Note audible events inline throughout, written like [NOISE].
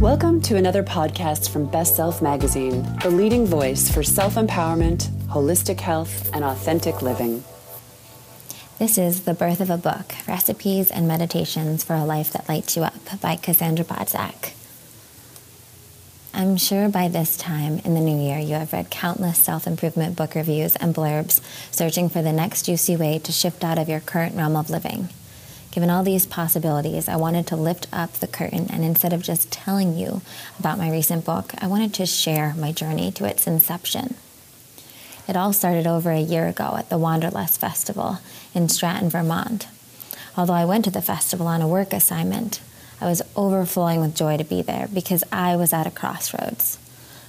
Welcome to another podcast from Best Self Magazine, the leading voice for self empowerment, holistic health, and authentic living. This is The Birth of a Book Recipes and Meditations for a Life That Lights You Up by Cassandra Bodzak. I'm sure by this time in the new year you have read countless self improvement book reviews and blurbs searching for the next juicy way to shift out of your current realm of living. Given all these possibilities, I wanted to lift up the curtain and instead of just telling you about my recent book, I wanted to share my journey to its inception. It all started over a year ago at the Wanderlust Festival in Stratton, Vermont. Although I went to the festival on a work assignment, I was overflowing with joy to be there because I was at a crossroads.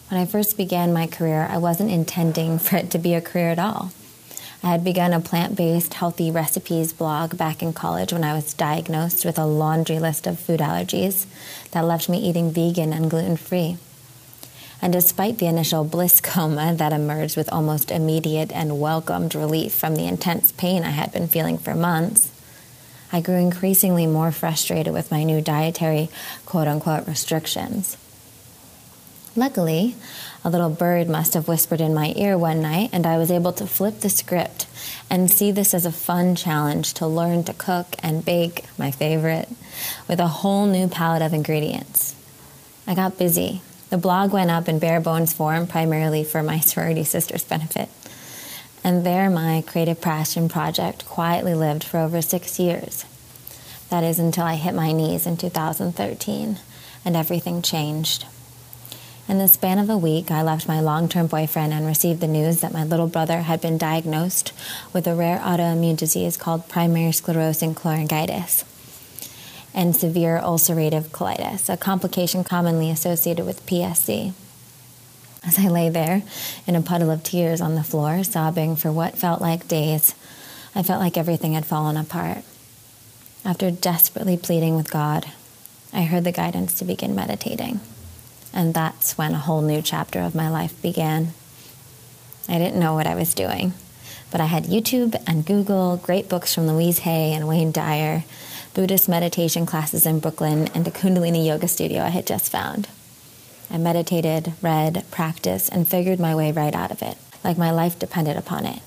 When I first began my career, I wasn't intending [LAUGHS] for it to be a career at all. I had begun a plant based healthy recipes blog back in college when I was diagnosed with a laundry list of food allergies that left me eating vegan and gluten free. And despite the initial bliss [LAUGHS] coma that emerged with almost immediate and welcomed relief from the intense pain I had been feeling for months, I grew increasingly more frustrated with my new dietary quote unquote restrictions. Luckily, a little bird must have whispered in my ear one night, and I was able to flip the script and see this as a fun challenge to learn to cook and bake, my favorite, with a whole new palette of ingredients. I got busy. The blog went up in bare bones form, primarily for my [LAUGHS] sorority sister's benefit. And there, my creative passion project quietly lived for over six years. That is until I hit my knees in 2013 and everything changed. In the span of a week, I left my long term boyfriend and received the news that my little brother had been diagnosed with a rare autoimmune disease called primary sclerosing cholangitis and severe ulcerative colitis, a complication commonly associated with PSC. As I lay there in a puddle of tears on the floor, sobbing for what felt like days, I felt like everything had fallen apart. After desperately pleading with God, I heard the guidance to begin meditating. And that's when a whole new chapter of my life began. I didn't know what I was doing, but I had YouTube and Google, great books from Louise Hay and Wayne Dyer, Buddhist meditation classes in Brooklyn, and a Kundalini yoga studio I had just found. I meditated, read, practiced, and figured my way right out of it, like my life depended upon it.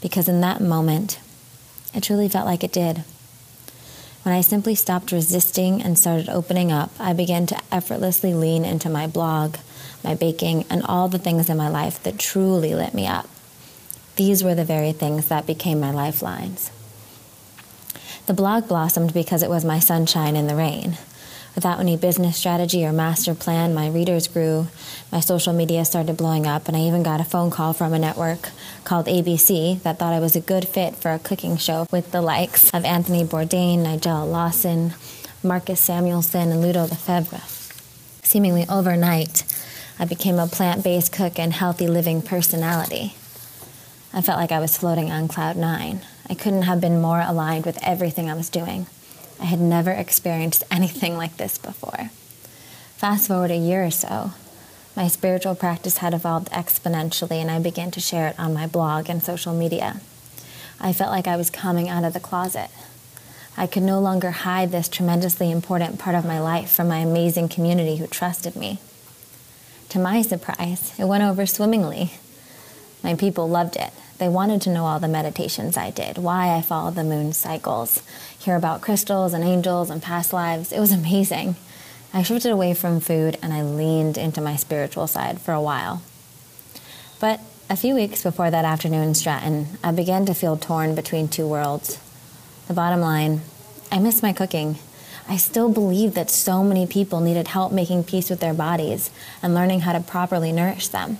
Because in that moment, it truly felt like it did. When I simply stopped resisting and started opening up, I began to effortlessly lean into my blog, my baking, and all the things in my life that truly lit me up. These were the very things that became my lifelines. The blog blossomed because it was my sunshine in the rain. Without any business strategy or master plan, my readers grew, my social media started blowing up, and I even got a phone call from a network called ABC that thought I was a good fit for a cooking show with the likes of Anthony Bourdain, Nigella Lawson, Marcus Samuelsson, and Ludo Lefebvre. Seemingly overnight, I became a plant based cook and healthy living personality. I felt like I was floating on cloud nine. I couldn't have been more aligned with everything I was doing. I had never experienced anything like this before. Fast forward a year or so, my spiritual practice had evolved exponentially, and I began to share it on my blog and social media. I felt like I was coming out of the closet. I could no longer hide this tremendously important part of my life from my amazing community who trusted me. To my surprise, it went over swimmingly. My people loved it. They wanted to know all the meditations I did, why I followed the moon cycles, hear about crystals and angels and past lives. It was amazing. I shifted away from food and I leaned into my spiritual side for a while. But a few weeks before that afternoon in Stratton, I began to feel torn between two worlds. The bottom line I miss my cooking. I still believe that so many people needed help making peace with their bodies and learning how to properly nourish them.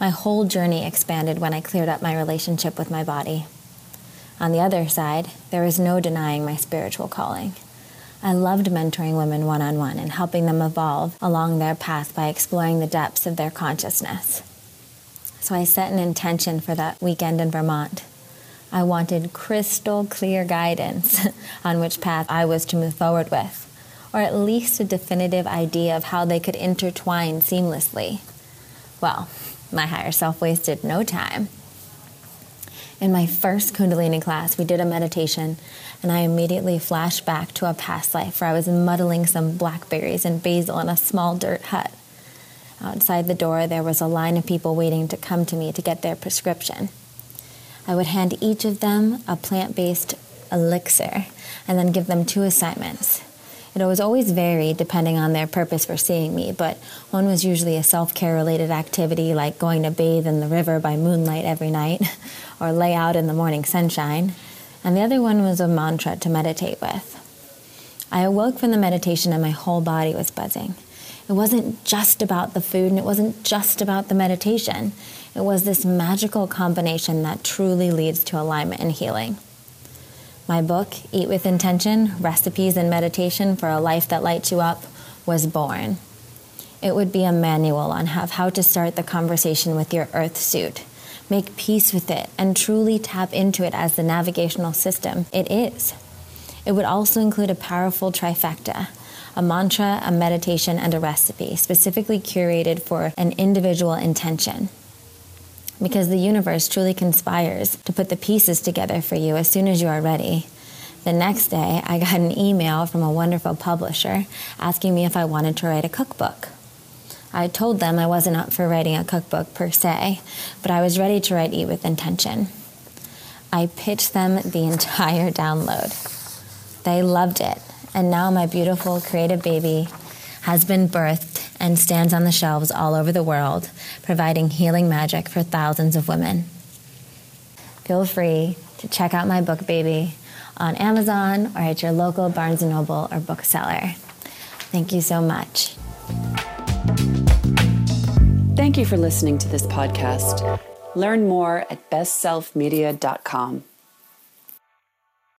My whole journey expanded when I cleared up my relationship with my body. On the other side, there was no denying my spiritual calling. I loved mentoring women one on one and helping them evolve along their path by exploring the depths of their consciousness. So I set an intention for that weekend in Vermont. I wanted crystal clear guidance [LAUGHS] on which path I was to move forward with, or at least a definitive idea of how they could intertwine seamlessly. Well, my higher self wasted no time. In my first Kundalini class, we did a meditation, and I immediately flashed back to a past life where I was muddling some blackberries and basil in a small dirt hut. Outside the door, there was a line of people waiting to come to me to get their prescription. I would hand each of them a plant based elixir and then give them two assignments. It was always varied depending on their purpose for seeing me, but one was usually a self care related activity like going to bathe in the river by moonlight every night [LAUGHS] or lay out in the morning sunshine, and the other one was a mantra to meditate with. I awoke from the meditation and my whole body was buzzing. It wasn't just about the food and it wasn't just about the meditation. It was this magical combination that truly leads to alignment and healing. My book, Eat with Intention Recipes and Meditation for a Life That Lights You Up, was born. It would be a manual on how to start the conversation with your earth suit, make peace with it, and truly tap into it as the navigational system it is. It would also include a powerful trifecta a mantra, a meditation, and a recipe, specifically curated for an individual intention because the universe truly conspires to put the pieces together for you as soon as you are ready. The next day, I got an email from a wonderful publisher asking me if I wanted to write a cookbook. I told them I wasn't up for writing a cookbook per se, but I was ready to write Eat with Intention. I pitched them the [LAUGHS] entire download. They loved it, and now my beautiful creative baby has been birthed and stands on the shelves all over the world, providing healing magic for thousands of women. Feel free to check out my book, Baby, on Amazon or at your local Barnes & Noble or bookseller. Thank you so much. Thank you for listening to this podcast. Learn more at bestselfmedia.com.